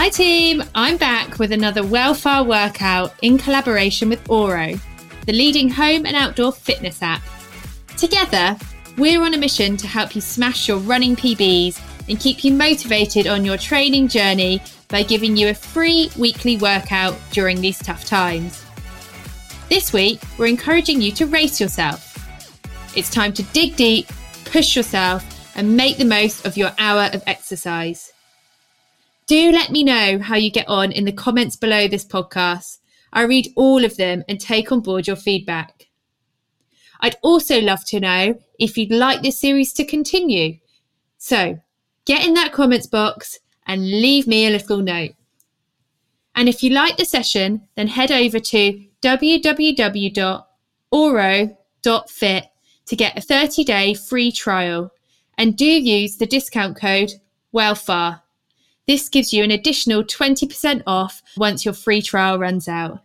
Hi, team. I'm back with another Wellfar workout in collaboration with Oro, the leading home and outdoor fitness app. Together, we're on a mission to help you smash your running PBs and keep you motivated on your training journey by giving you a free weekly workout during these tough times. This week, we're encouraging you to race yourself. It's time to dig deep, push yourself, and make the most of your hour of exercise. Do let me know how you get on in the comments below this podcast. I read all of them and take on board your feedback. I'd also love to know if you'd like this series to continue. So get in that comments box and leave me a little note. And if you like the session, then head over to www.oro.fit to get a 30 day free trial and do use the discount code WELLFAR. This gives you an additional 20% off once your free trial runs out.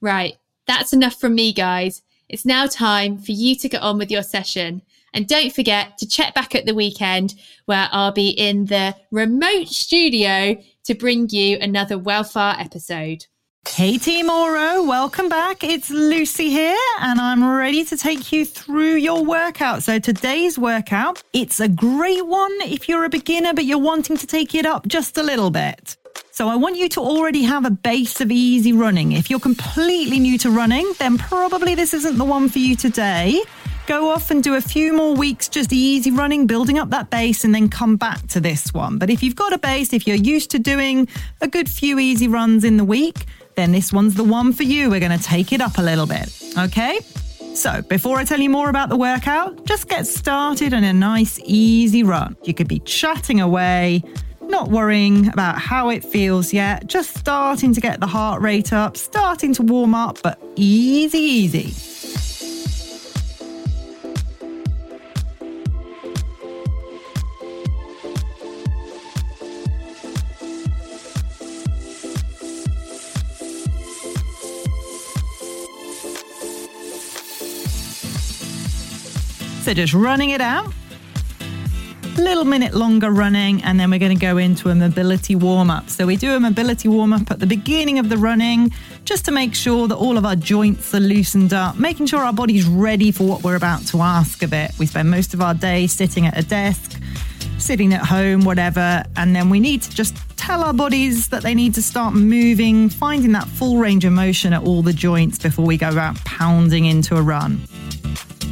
Right, that's enough from me, guys. It's now time for you to get on with your session. And don't forget to check back at the weekend where I'll be in the remote studio to bring you another Wellfar episode. Hey Team Oro, welcome back. It's Lucy here and I'm ready to take you through your workout. So today's workout, it's a great one if you're a beginner but you're wanting to take it up just a little bit. So I want you to already have a base of easy running. If you're completely new to running, then probably this isn't the one for you today. Go off and do a few more weeks just easy running, building up that base, and then come back to this one. But if you've got a base, if you're used to doing a good few easy runs in the week, then this one's the one for you. We're going to take it up a little bit. Okay? So, before I tell you more about the workout, just get started on a nice, easy run. You could be chatting away, not worrying about how it feels yet, just starting to get the heart rate up, starting to warm up, but easy, easy. So just running it out. Little minute longer running, and then we're going to go into a mobility warm up. So we do a mobility warm up at the beginning of the running just to make sure that all of our joints are loosened up, making sure our body's ready for what we're about to ask of it. We spend most of our day sitting at a desk, sitting at home, whatever, and then we need to just tell our bodies that they need to start moving, finding that full range of motion at all the joints before we go out pounding into a run.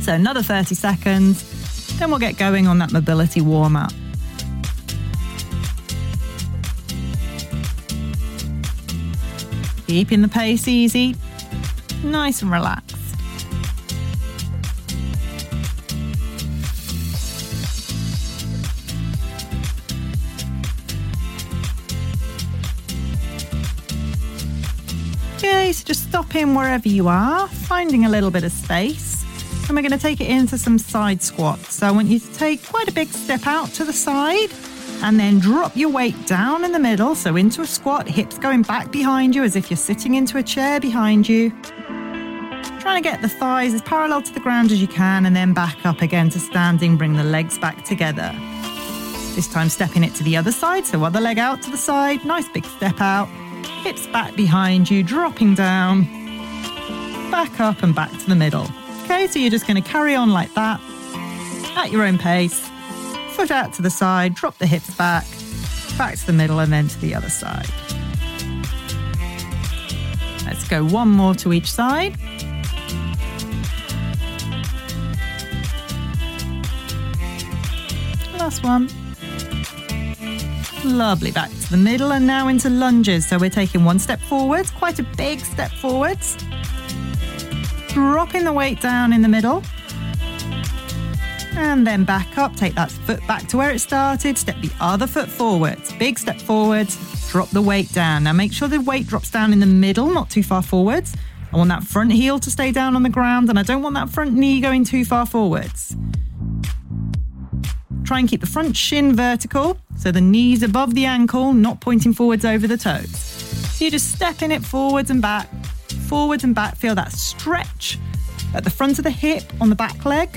So another 30 seconds, then we'll get going on that mobility warm up. Keeping the pace easy, nice and relaxed. Okay, so just stop in wherever you are, finding a little bit of space and we're going to take it into some side squats. So I want you to take quite a big step out to the side and then drop your weight down in the middle. So into a squat, hips going back behind you as if you're sitting into a chair behind you. Trying to get the thighs as parallel to the ground as you can and then back up again to standing. Bring the legs back together. This time stepping it to the other side. So other leg out to the side. Nice big step out. Hips back behind you, dropping down. Back up and back to the middle. Okay, so you're just going to carry on like that at your own pace. Foot out to the side, drop the hips back, back to the middle, and then to the other side. Let's go one more to each side. Last one. Lovely. Back to the middle and now into lunges. So we're taking one step forwards, quite a big step forwards dropping the weight down in the middle. And then back up, take that foot back to where it started, step the other foot forwards. Big step forwards, drop the weight down. Now make sure the weight drops down in the middle, not too far forwards. I want that front heel to stay down on the ground and I don't want that front knee going too far forwards. Try and keep the front shin vertical, so the knees above the ankle, not pointing forwards over the toes. So you're just stepping it forwards and back, forwards and back. Feel that stretch at the front of the hip on the back leg.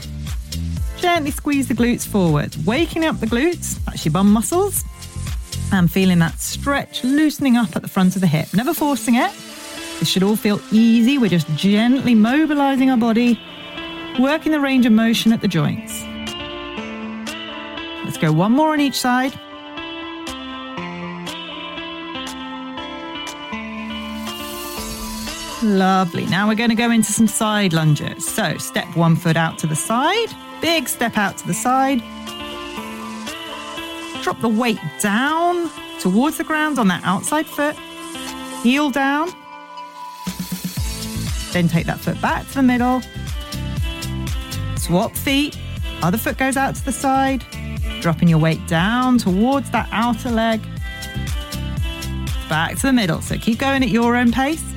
Gently squeeze the glutes forward, waking up the glutes, that's your bum muscles, and feeling that stretch loosening up at the front of the hip. Never forcing it. This should all feel easy. We're just gently mobilizing our body, working the range of motion at the joints. Let's go one more on each side. Lovely. Now we're going to go into some side lunges. So step one foot out to the side, big step out to the side. Drop the weight down towards the ground on that outside foot. Heel down. Then take that foot back to the middle. Swap feet. Other foot goes out to the side. Dropping your weight down towards that outer leg. Back to the middle. So keep going at your own pace.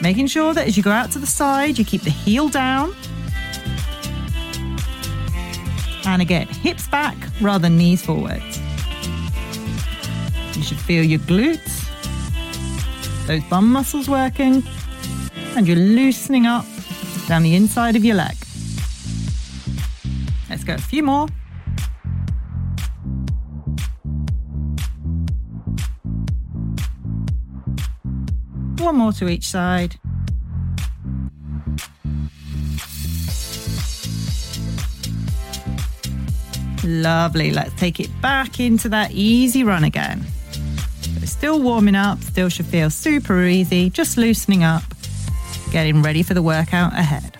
Making sure that as you go out to the side, you keep the heel down. And again, hips back rather than knees forward. You should feel your glutes, those bum muscles working, and you're loosening up down the inside of your leg. Let's go a few more. One more to each side. Lovely. Let's take it back into that easy run again. Still warming up, still should feel super easy, just loosening up, getting ready for the workout ahead.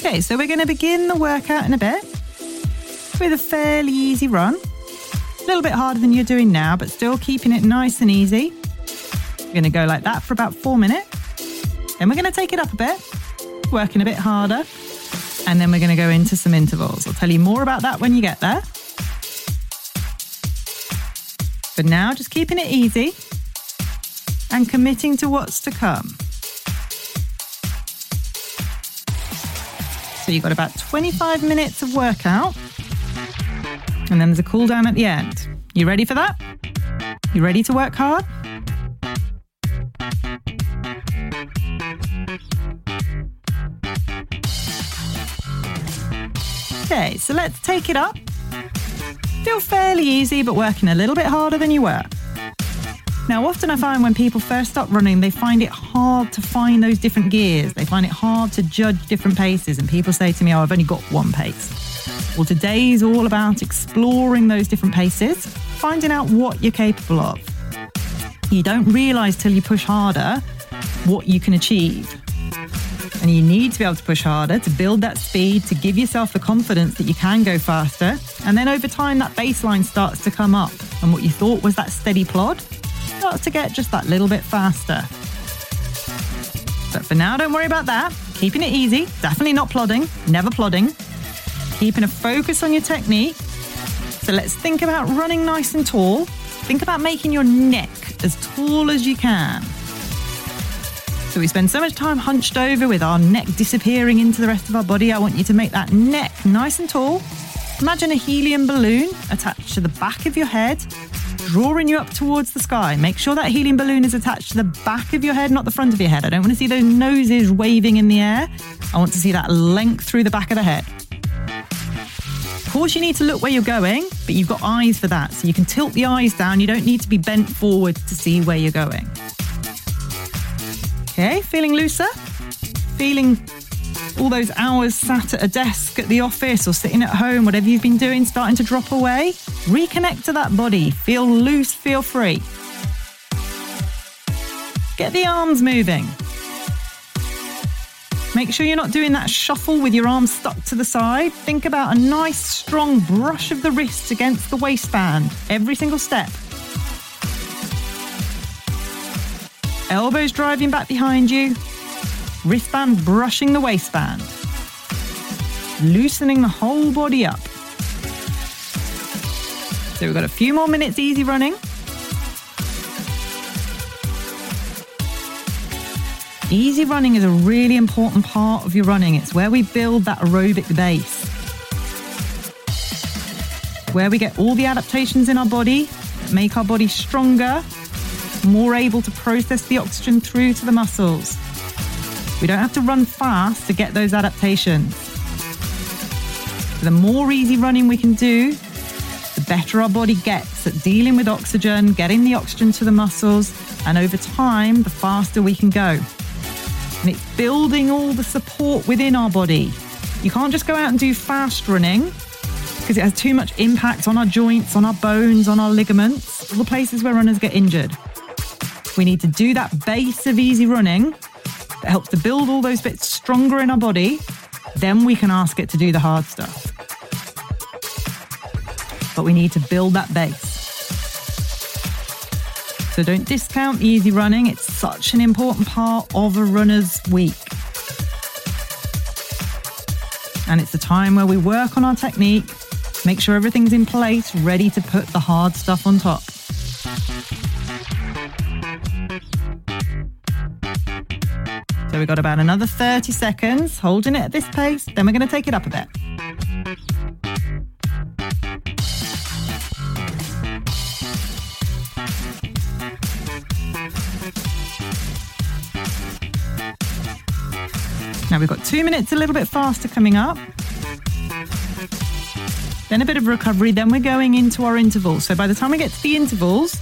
Okay, so we're going to begin the workout in a bit with a fairly easy run. A little bit harder than you're doing now, but still keeping it nice and easy. We're going to go like that for about four minutes. Then we're going to take it up a bit, working a bit harder. And then we're going to go into some intervals. I'll tell you more about that when you get there. But now, just keeping it easy and committing to what's to come. So you've got about 25 minutes of workout, and then there's a cool down at the end. You ready for that? You ready to work hard? So let's take it up. Feel fairly easy, but working a little bit harder than you were. Now, often I find when people first start running, they find it hard to find those different gears. They find it hard to judge different paces, and people say to me, Oh, I've only got one pace. Well, today's all about exploring those different paces, finding out what you're capable of. You don't realize till you push harder what you can achieve. And you need to be able to push harder to build that speed, to give yourself the confidence that you can go faster. And then over time, that baseline starts to come up. And what you thought was that steady plod starts to get just that little bit faster. But for now, don't worry about that. Keeping it easy, definitely not plodding, never plodding. Keeping a focus on your technique. So let's think about running nice and tall. Think about making your neck as tall as you can. So we spend so much time hunched over with our neck disappearing into the rest of our body. I want you to make that neck nice and tall. Imagine a helium balloon attached to the back of your head, drawing you up towards the sky. Make sure that helium balloon is attached to the back of your head, not the front of your head. I don't want to see those noses waving in the air. I want to see that length through the back of the head. Of course, you need to look where you're going, but you've got eyes for that. So you can tilt the eyes down. You don't need to be bent forward to see where you're going. Okay, feeling looser? Feeling all those hours sat at a desk at the office or sitting at home, whatever you've been doing, starting to drop away? Reconnect to that body. Feel loose, feel free. Get the arms moving. Make sure you're not doing that shuffle with your arms stuck to the side. Think about a nice, strong brush of the wrists against the waistband every single step. Elbows driving back behind you. Wristband brushing the waistband. Loosening the whole body up. So we've got a few more minutes easy running. Easy running is a really important part of your running. It's where we build that aerobic base. Where we get all the adaptations in our body that make our body stronger, more able to process the oxygen through to the muscles. We don't have to run fast to get those adaptations. The more easy running we can do, the better our body gets at dealing with oxygen, getting the oxygen to the muscles, and over time, the faster we can go. And it's building all the support within our body. You can't just go out and do fast running because it has too much impact on our joints, on our bones, on our ligaments, all the places where runners get injured. We need to do that base of easy running that helps to build all those bits stronger in our body. Then we can ask it to do the hard stuff. But we need to build that base. So don't discount easy running. It's such an important part of a runner's week. And it's a time where we work on our technique, make sure everything's in place, ready to put the hard stuff on top. So we've got about another 30 seconds holding it at this pace, then we're going to take it up a bit. Now we've got two minutes a little bit faster coming up. Then a bit of recovery, then we're going into our intervals. So by the time we get to the intervals,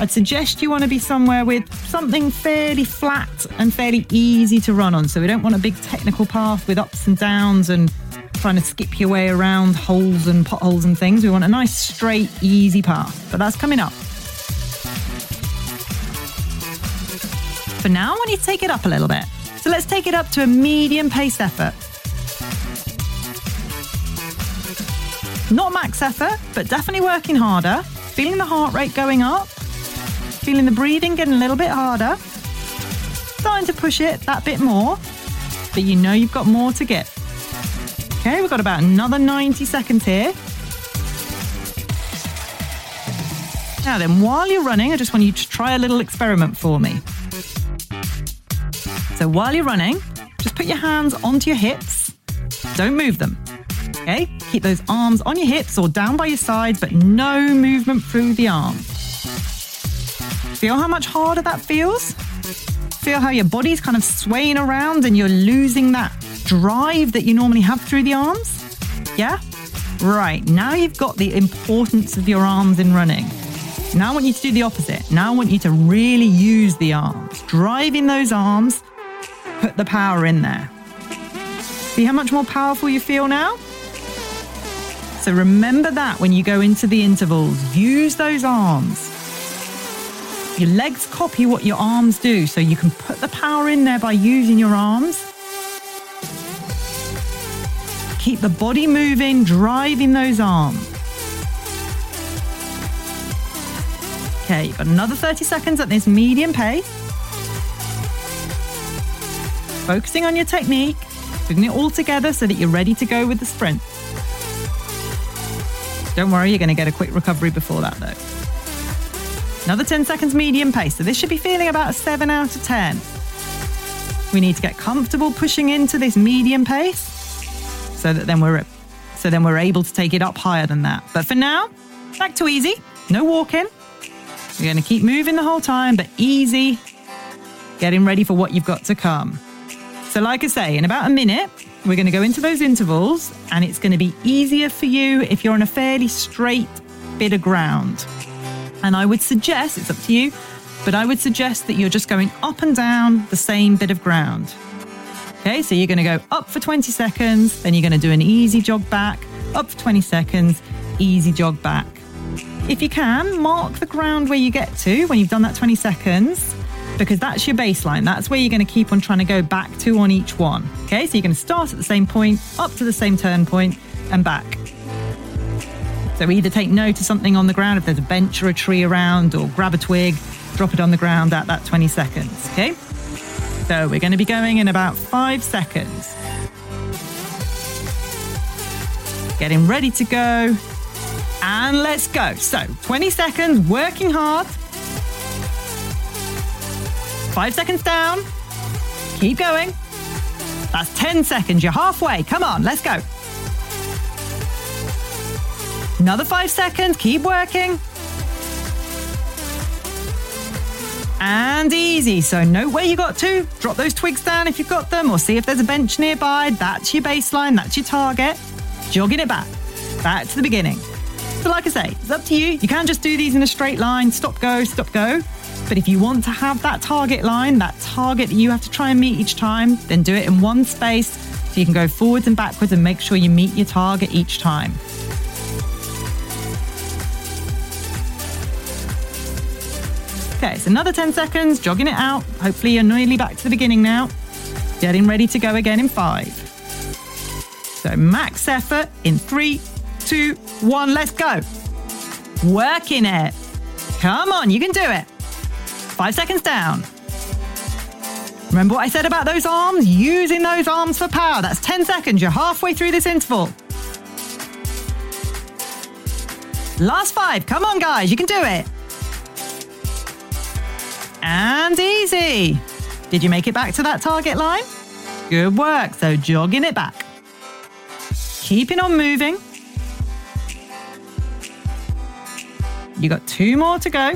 I'd suggest you want to be somewhere with something fairly flat and fairly easy to run on. So we don't want a big technical path with ups and downs and trying to skip your way around holes and potholes and things. We want a nice, straight, easy path. But that's coming up. For now, I want you to take it up a little bit. So let's take it up to a medium pace effort. Not max effort, but definitely working harder. Feeling the heart rate going up. Feeling the breathing getting a little bit harder. Starting to push it that bit more, but you know you've got more to get. Okay, we've got about another 90 seconds here. Now then, while you're running, I just want you to try a little experiment for me. So while you're running, just put your hands onto your hips. Don't move them. Okay? Keep those arms on your hips or down by your sides, but no movement through the arms. Feel how much harder that feels? Feel how your body's kind of swaying around and you're losing that drive that you normally have through the arms? Yeah? Right, now you've got the importance of your arms in running. Now I want you to do the opposite. Now I want you to really use the arms. Drive in those arms put the power in there. See how much more powerful you feel now? So remember that when you go into the intervals. Use those arms. Your legs copy what your arms do, so you can put the power in there by using your arms. Keep the body moving, driving those arms. Okay, you've got another 30 seconds at this medium pace. Focusing on your technique, putting it all together so that you're ready to go with the sprint. Don't worry, you're going to get a quick recovery before that though. Another 10 seconds medium pace, so this should be feeling about a 7 out of 10. We need to get comfortable pushing into this medium pace so that then we're so then we're able to take it up higher than that. But for now, back to easy. No walking. You're going to keep moving the whole time, but easy. Getting ready for what you've got to come. So, like I say, in about a minute, we're going to go into those intervals, and it's going to be easier for you if you're on a fairly straight bit of ground. And I would suggest, it's up to you, but I would suggest that you're just going up and down the same bit of ground. Okay, so you're going to go up for 20 seconds, then you're going to do an easy jog back, up for 20 seconds, easy jog back. If you can, mark the ground where you get to when you've done that 20 seconds, because that's your baseline. That's where you're going to keep on trying to go back to on each one. Okay, so you're going to start at the same point, up to the same turn point, and back. So either take note of something on the ground if there's a bench or a tree around, or grab a twig, drop it on the ground at that 20 seconds. Okay? So we're going to be going in about five seconds. Getting ready to go. And let's go. So 20 seconds, working hard. Five seconds down. Keep going. That's 10 seconds. You're halfway. Come on, let's go. Another five seconds. Keep working. And easy. So note where you got to. Drop those twigs down if you've got them, or see if there's a bench nearby. That's your baseline. That's your target. Jogging it back. Back to the beginning. So like I say, it's up to you. You can just do these in a straight line. Stop, go, stop, go. But if you want to have that target line, that target that you have to try and meet each time, then do it in one space so you can go forwards and backwards and make sure you meet your target each time. Okay, so another 10 seconds, jogging it out. Hopefully, you're nearly back to the beginning now. Getting ready to go again in five. So, max effort in three, two, one, let's go. Working it. Come on, you can do it. Five seconds down. Remember what I said about those arms? Using those arms for power. That's 10 seconds. You're halfway through this interval. Last five. Come on, guys. You can do it. And easy. Did you make it back to that target line? Good work. So jogging it back. Keeping on moving. You got two more to go.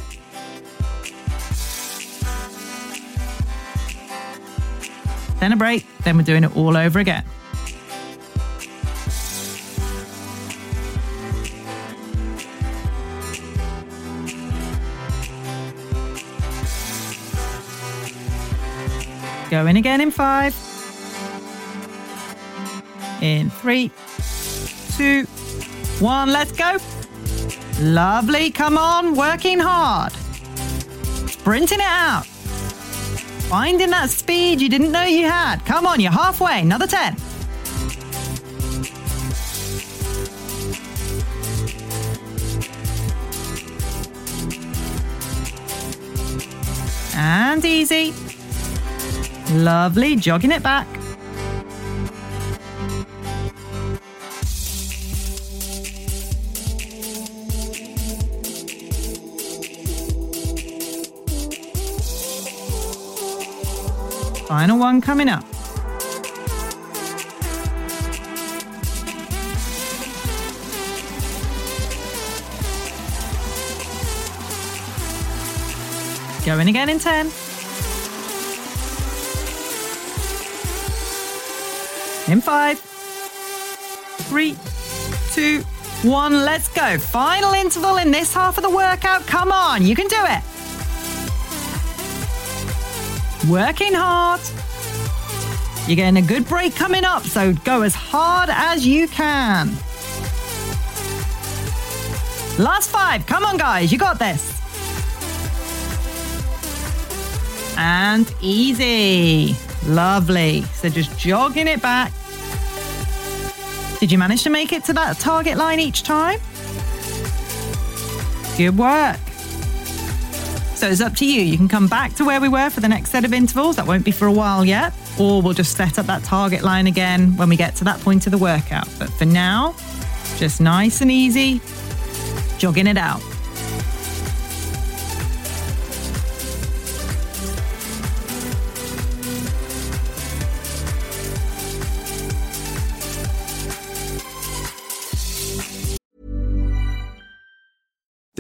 Then a break. Then we're doing it all over again. Going again in five. In three, two, one. Let's go. Lovely. Come on. Working hard. Sprinting it out. Finding that speed you didn't know you had. Come on, you're halfway. Another 10. And easy. Lovely. Jogging it back. Final one coming up. Going again in 10. In five, three, two, one. Let's go. Final interval in this half of the workout. Come on, you can do it. Working hard. You're getting a good break coming up, so go as hard as you can. Last five. Come on, guys. You got this. And easy. Lovely. So just jogging it back. Did you manage to make it to that target line each time? Good work. So it's up to you. You can come back to where we were for the next set of intervals. That won't be for a while yet. Or we'll just set up that target line again when we get to that point of the workout. But for now, just nice and easy, jogging it out.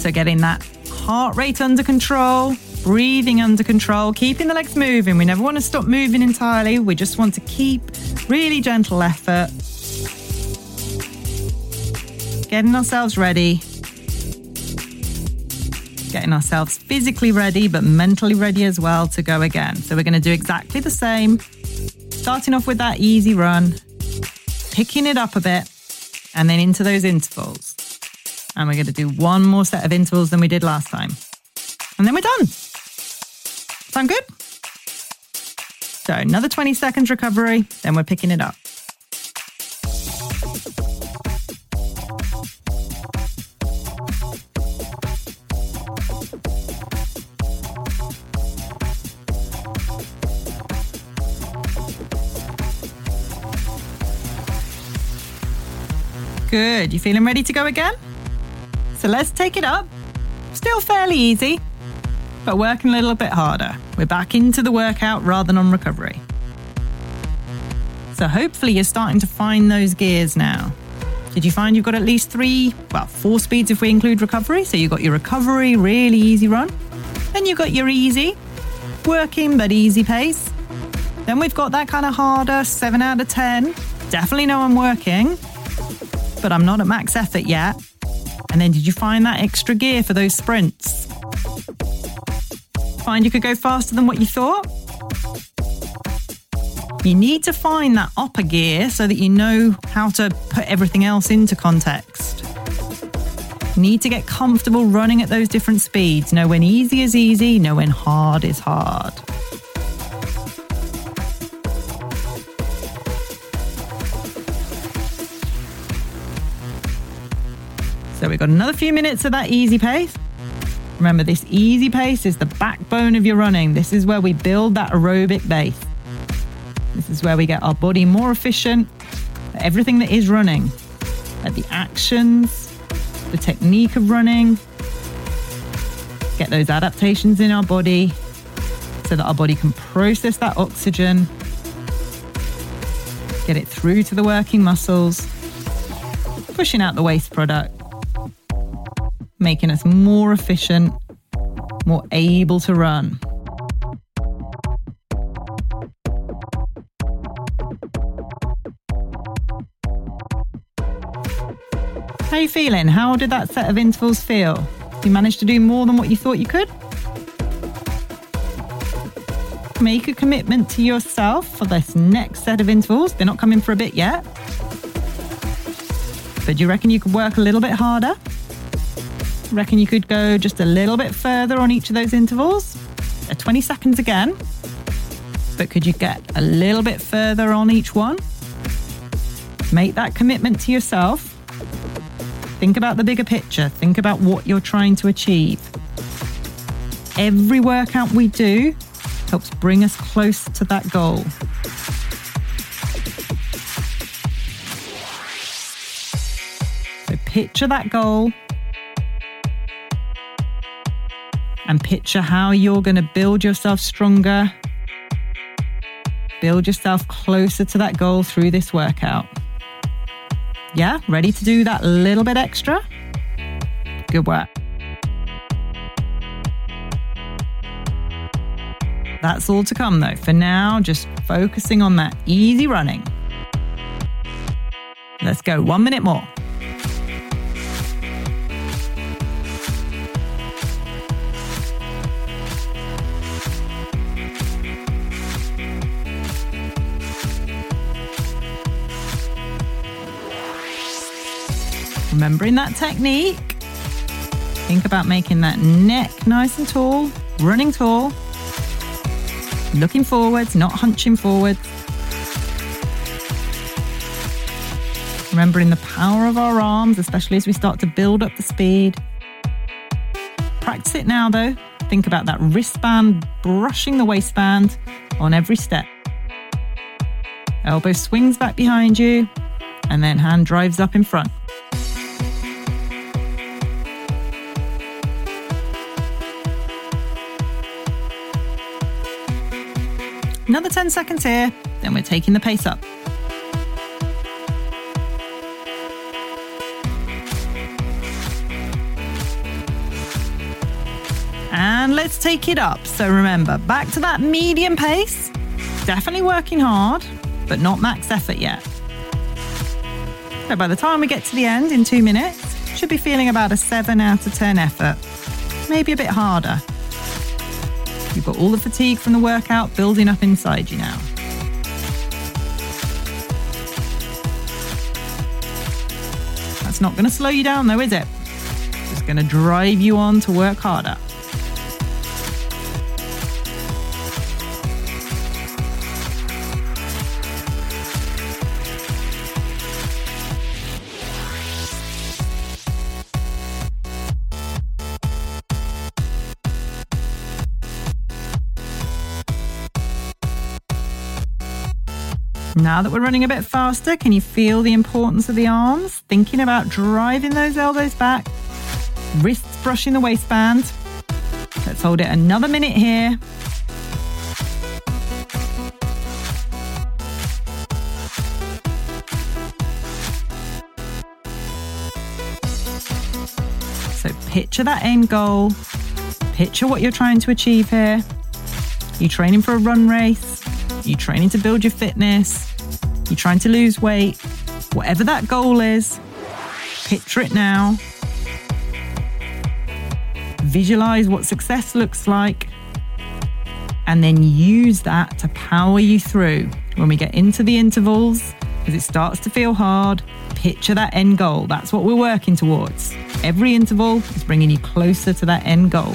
So getting that heart rate under control, breathing under control, keeping the legs moving. We never want to stop moving entirely. We just want to keep really gentle effort. Getting ourselves ready getting ourselves physically ready, but mentally ready as well to go again. So we're going to do exactly the same, starting off with that easy run, picking it up a bit, and then into those intervals. And we're going to do one more set of intervals than we did last time. And then we're done. Sound good? So another 20 seconds recovery, then we're picking it up. Good. You feeling ready to go again? So let's take it up. Still fairly easy, but working a little bit harder. We're back into the workout rather than on recovery. So hopefully you're starting to find those gears now. Did you find you've got at least three, well, four speeds if we include recovery? So you've got your recovery, really easy run. Then you've got your easy, working but easy pace. Then we've got that kind of harder, 7 out of 10. Definitely know I'm working, but I'm not at max effort yet. And then did you find that extra gear for those sprints? Find you could go faster than what you thought? You need to find that upper gear so that you know how to put everything else into context. need to get comfortable running at those different speeds. Know when easy is easy, know when hard is hard. So we've got another few minutes of that easy pace. Remember, this easy pace is the backbone of your running. This is where we build that aerobic base. This is where we get our body more efficient at everything that is running, at the actions, the technique of running, get those adaptations in our body so that our body can process that oxygen, get it through to the working muscles, pushing out the waste product making us more efficient, more able to run. How are you feeling? How did that set of intervals feel? You managed to do more than what you thought you could? Make a commitment to yourself for this next set of intervals. They're not coming for a bit yet. But do you reckon you could work a little bit harder? Reckon you could go just a little bit further on each of those intervals? 20 seconds again. But could you get a little bit further on each one? Make that commitment to yourself. Think about the bigger picture. Think about what you're trying to achieve. Every workout we do helps bring us close to that goal. So picture that goal and picture how you're going to build yourself stronger, build yourself closer to that goal through this workout. Yeah, ready to do that little bit extra? Good work. That's all to come though. For now, just focusing on that easy running. Let's go one minute more. Remembering that technique. Think about making that neck nice and tall, running tall, looking forwards, not hunching forwards. Remembering the power of our arms, especially as we start to build up the speed. Practice it now, though. Think about that wristband brushing the waistband on every step. Elbow swings back behind you, and then hand drives up in front. Another 10 seconds here, then we're taking the pace up. And let's take it up. So remember, back to that medium pace. Definitely working hard, but not max effort yet. So by the time we get to the end in two minutes, should be feeling about a 7 out of 10 effort. maybe a bit harder. All the fatigue from the workout building up inside you now. That's not going to slow you down, though, is it? It's going to drive you on to work harder. Now that we're running a bit faster, can you feel the importance of the arms? Thinking about driving those elbows back, wrists brushing the waistband. Let's hold it another minute here. So picture that end goal. Picture what you're trying to achieve here. Are You're training for a run race. Are You're training to build your fitness. You're trying to lose weight. Whatever that goal is, picture it now. Visualize what success looks like. And then use that to power you through when we get into the intervals, as it starts to feel hard. Picture that end goal. That's what we're working towards. Every interval is bringing you closer to that end goal.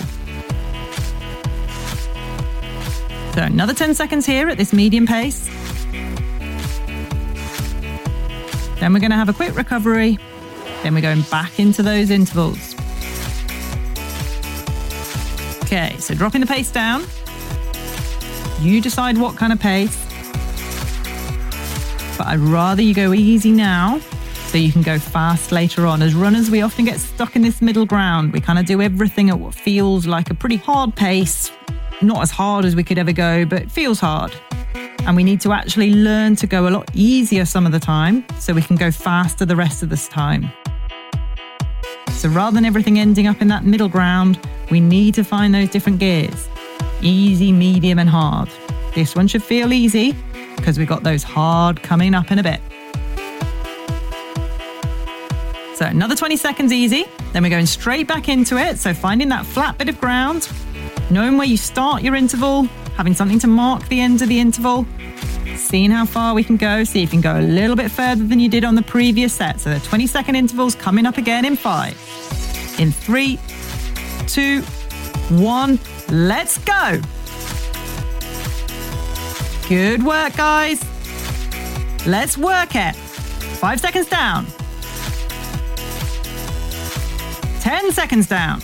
So another 10 seconds here at this medium pace. Then we're going to have a quick recovery. Then we're going back into those intervals. Okay, so dropping the pace down. You decide what kind of pace. But I'd rather you go easy now so you can go fast later on. As runners, we often get stuck in this middle ground. We kind of do everything at what feels like a pretty hard pace. Not as hard as we could ever go, but it feels hard. And we need to actually learn to go a lot easier some of the time so we can go faster the rest of this time. So rather than everything ending up in that middle ground, we need to find those different gears easy, medium, and hard. This one should feel easy because we've got those hard coming up in a bit. So another 20 seconds easy. Then we're going straight back into it. So finding that flat bit of ground, knowing where you start your interval, having something to mark the end of the interval, seeing how far we can go, see if you can go a little bit further than you did on the previous set. So the 20 second intervals coming up again in five, in three, two, one, let's go. Good work, guys. Let's work it. Five seconds down. 10 seconds down.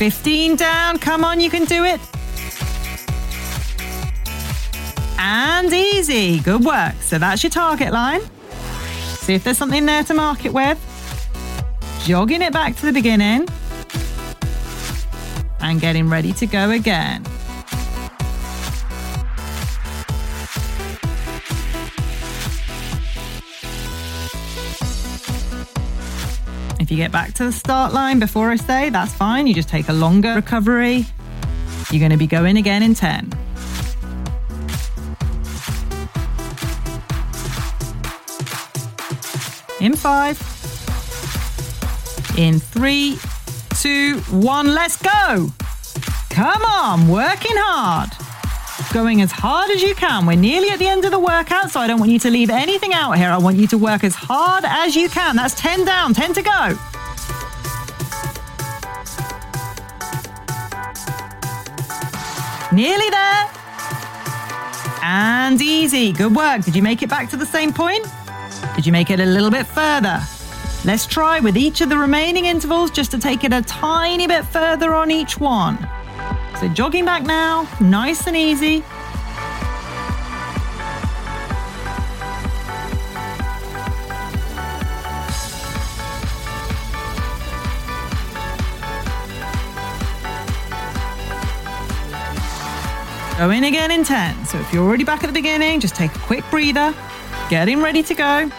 15 down. Come on, you can do it. And easy. Good work. So that's your target line. See if there's something there to mark it with. Jogging it back to the beginning. And getting ready to go again. If you get back to the start line before I say, that's fine. You just take a longer recovery. You're going to be going again in 10. In five. In three, two, one, let's go. Come on, working hard. Going as hard as you can. We're nearly at the end of the workout, so I don't want you to leave anything out here. I want you to work as hard as you can. That's 10 down, 10 to go. Nearly there. And easy. Good work. Did you make it back to the same point? Did you make it a little bit further? Let's try with each of the remaining intervals just to take it a tiny bit further on each one. So jogging back now, nice and easy. Go in again in 10. So if you're already back at the beginning, just take a quick breather. Getting ready to go.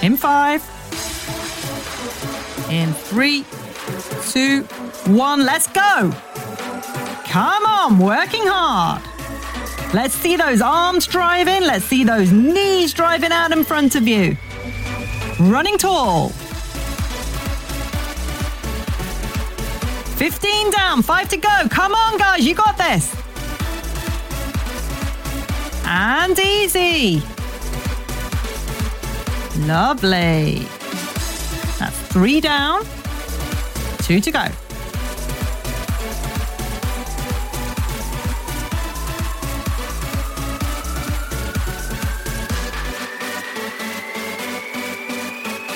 In five. In three, two, one. Let's go. Come on, working hard. Let's see those arms driving. Let's see those knees driving out in front of you. Running tall. 15 down, five to go. Come on, guys, you got this. And easy. Lovely. That's three down, two to go.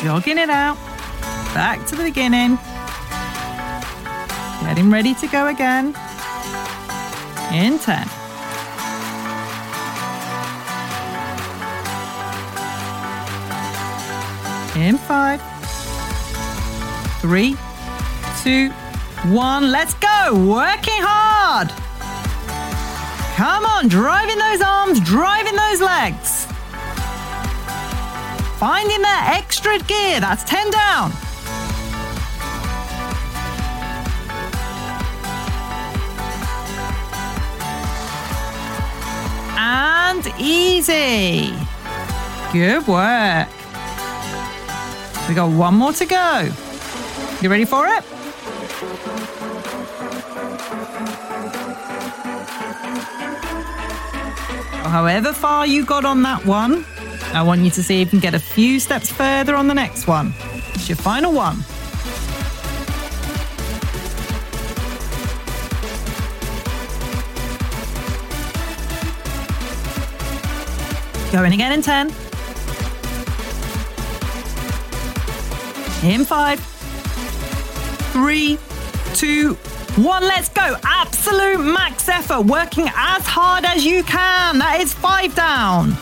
Jogging it out. Back to the beginning. Getting ready to go again. In 10. In 5. 3, 2, 1. Let's go. Working hard. Come on, driving those arms, driving those legs. Finding that extra gear. That's 10 down. And easy. Good work. We got one more to go. You ready for it? However far you got on that one, I want you to see if you can get a few steps further on the next one. It's your final one. Going again in 10. In five, three, two, one. Let's go. Absolute max effort. Working as hard as you can. That is five down.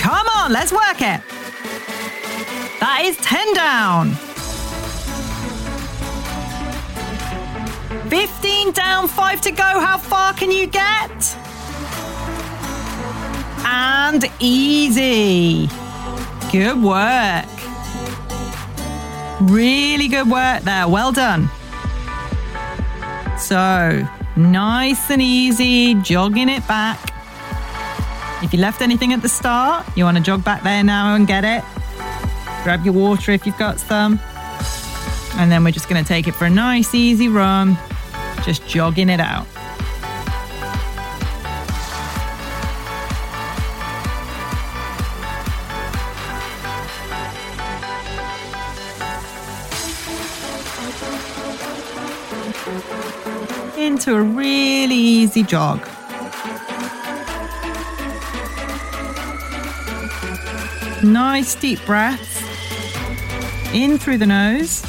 Come on, let's work it. That is 10 down. 15 down, five to go. How far can you get? And easy. Good work. Really good work there. Well done. So, nice and easy, jogging it back. If you left anything at the start, you want to jog back there now and get it. Grab your water if you've got some. And then we're just going to take it for a nice, easy run, just jogging it out. Into a really easy jog. Nice deep breaths. In through the nose.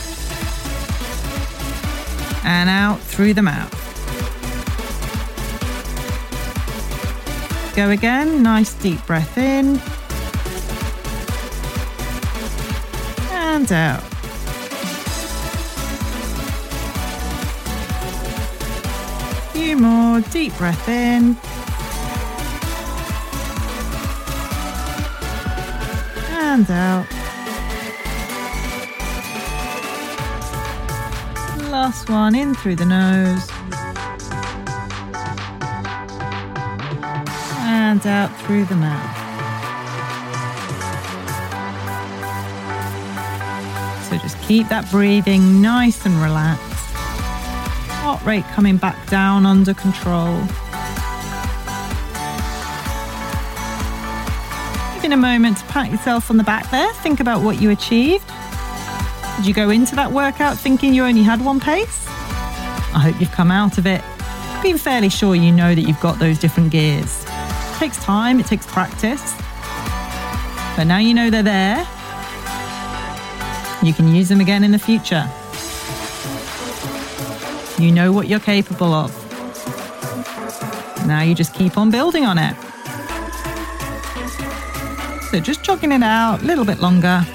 And out through the mouth. Go again, nice deep breath in. And out. Few more, deep breath in and out. Last one in through the nose. And out through the mouth. So just keep that breathing nice and relaxed. Heart rate coming back down under control. Taking a moment to pat yourself on the back there. Think about what you achieved. Did you go into that workout thinking you only had one pace? I hope you've come out of it being fairly sure you know that you've got those different gears. It takes time, it takes practice. But now you know they're there, you can use them again in the future. You know what you're capable of. Now you just keep on building on it. So just jogging it out a little bit longer.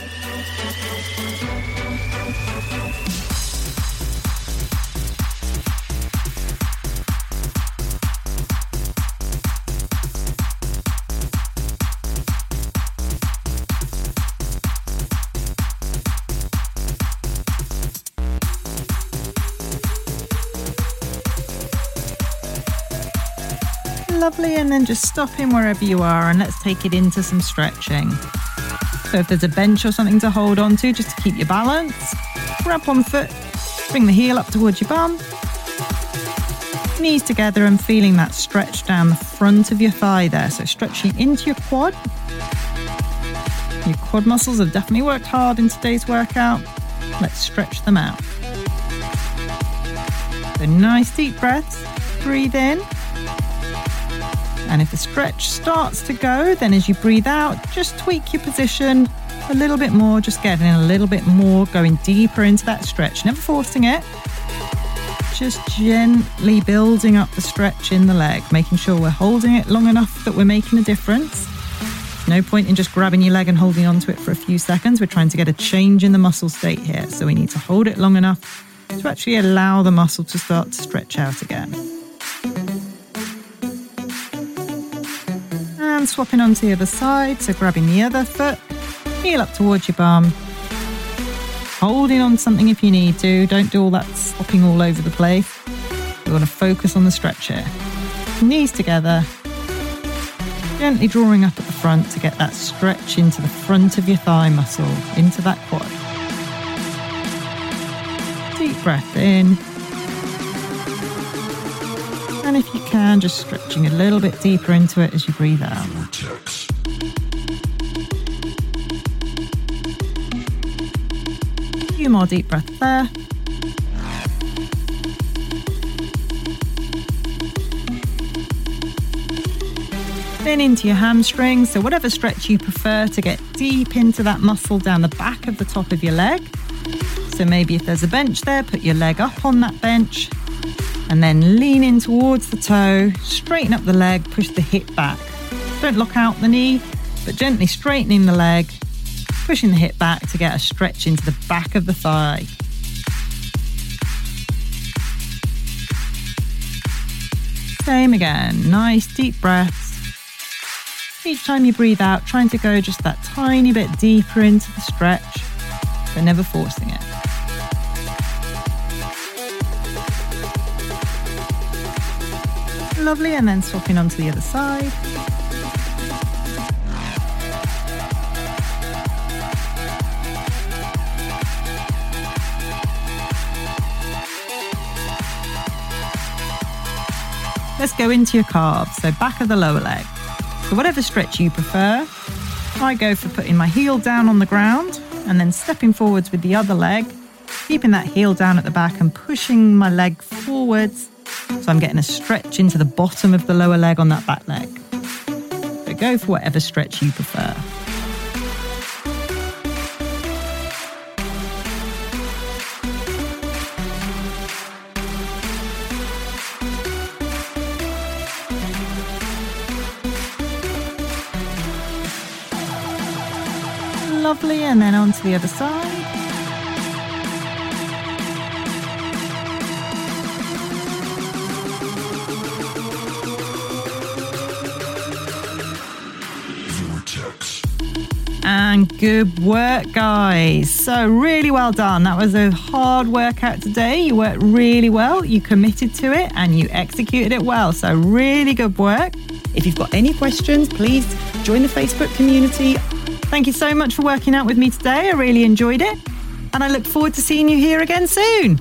Then just stopping wherever you are and let's take it into some stretching. So if there's a bench or something to hold on to just to keep your balance, grab one foot, Bring the heel up towards your bum. Knees together and feeling that stretch down the front of your thigh there. So stretching into your quad. Your quad muscles have definitely worked hard in today's workout. Let's stretch them out. So nice deep breaths. Breathe in. And if the stretch starts to go, then as you breathe out, just tweak your position a little bit more, just getting a little bit more, going deeper into that stretch, never forcing it. Just gently building up the stretch in the leg, making sure we're holding it long enough that we're making a difference. No point in just grabbing your leg and holding onto it for a few seconds. We're trying to get a change in the muscle state here. So we need to hold it long enough to actually allow the muscle to start to stretch out again. And swapping onto the other side, so grabbing the other foot, heel up towards your bum, holding on something if you need to. Don't do all that swapping all over the place. We want to focus on the stretch here. Knees together, gently drawing up at the front to get that stretch into the front of your thigh muscle, into that quad. Deep breath in. And if you can, just stretching a little bit deeper into it as you breathe out. A few more deep breaths there. Then into your hamstrings. So, whatever stretch you prefer to get deep into that muscle down the back of the top of your leg. So, maybe if there's a bench there, put your leg up on that bench and then lean in towards the toe, straighten up the leg, push the hip back. Don't lock out the knee, but gently straightening the leg, pushing the hip back to get a stretch into the back of the thigh. Same again, nice deep breaths. Each time you breathe out, trying to go just that tiny bit deeper into the stretch, but never forcing it. Lovely, and then swapping onto the other side. Let's go into your calves, so back of the lower leg. So, whatever stretch you prefer, I go for putting my heel down on the ground and then stepping forwards with the other leg, keeping that heel down at the back and pushing my leg forwards. So, I'm getting a stretch into the bottom of the lower leg on that back leg. But go for whatever stretch you prefer. Lovely, and then onto the other side. And good work, guys. So, really well done. That was a hard workout today. You worked really well. You committed to it and you executed it well. So, really good work. If you've got any questions, please join the Facebook community. Thank you so much for working out with me today. I really enjoyed it. And I look forward to seeing you here again soon.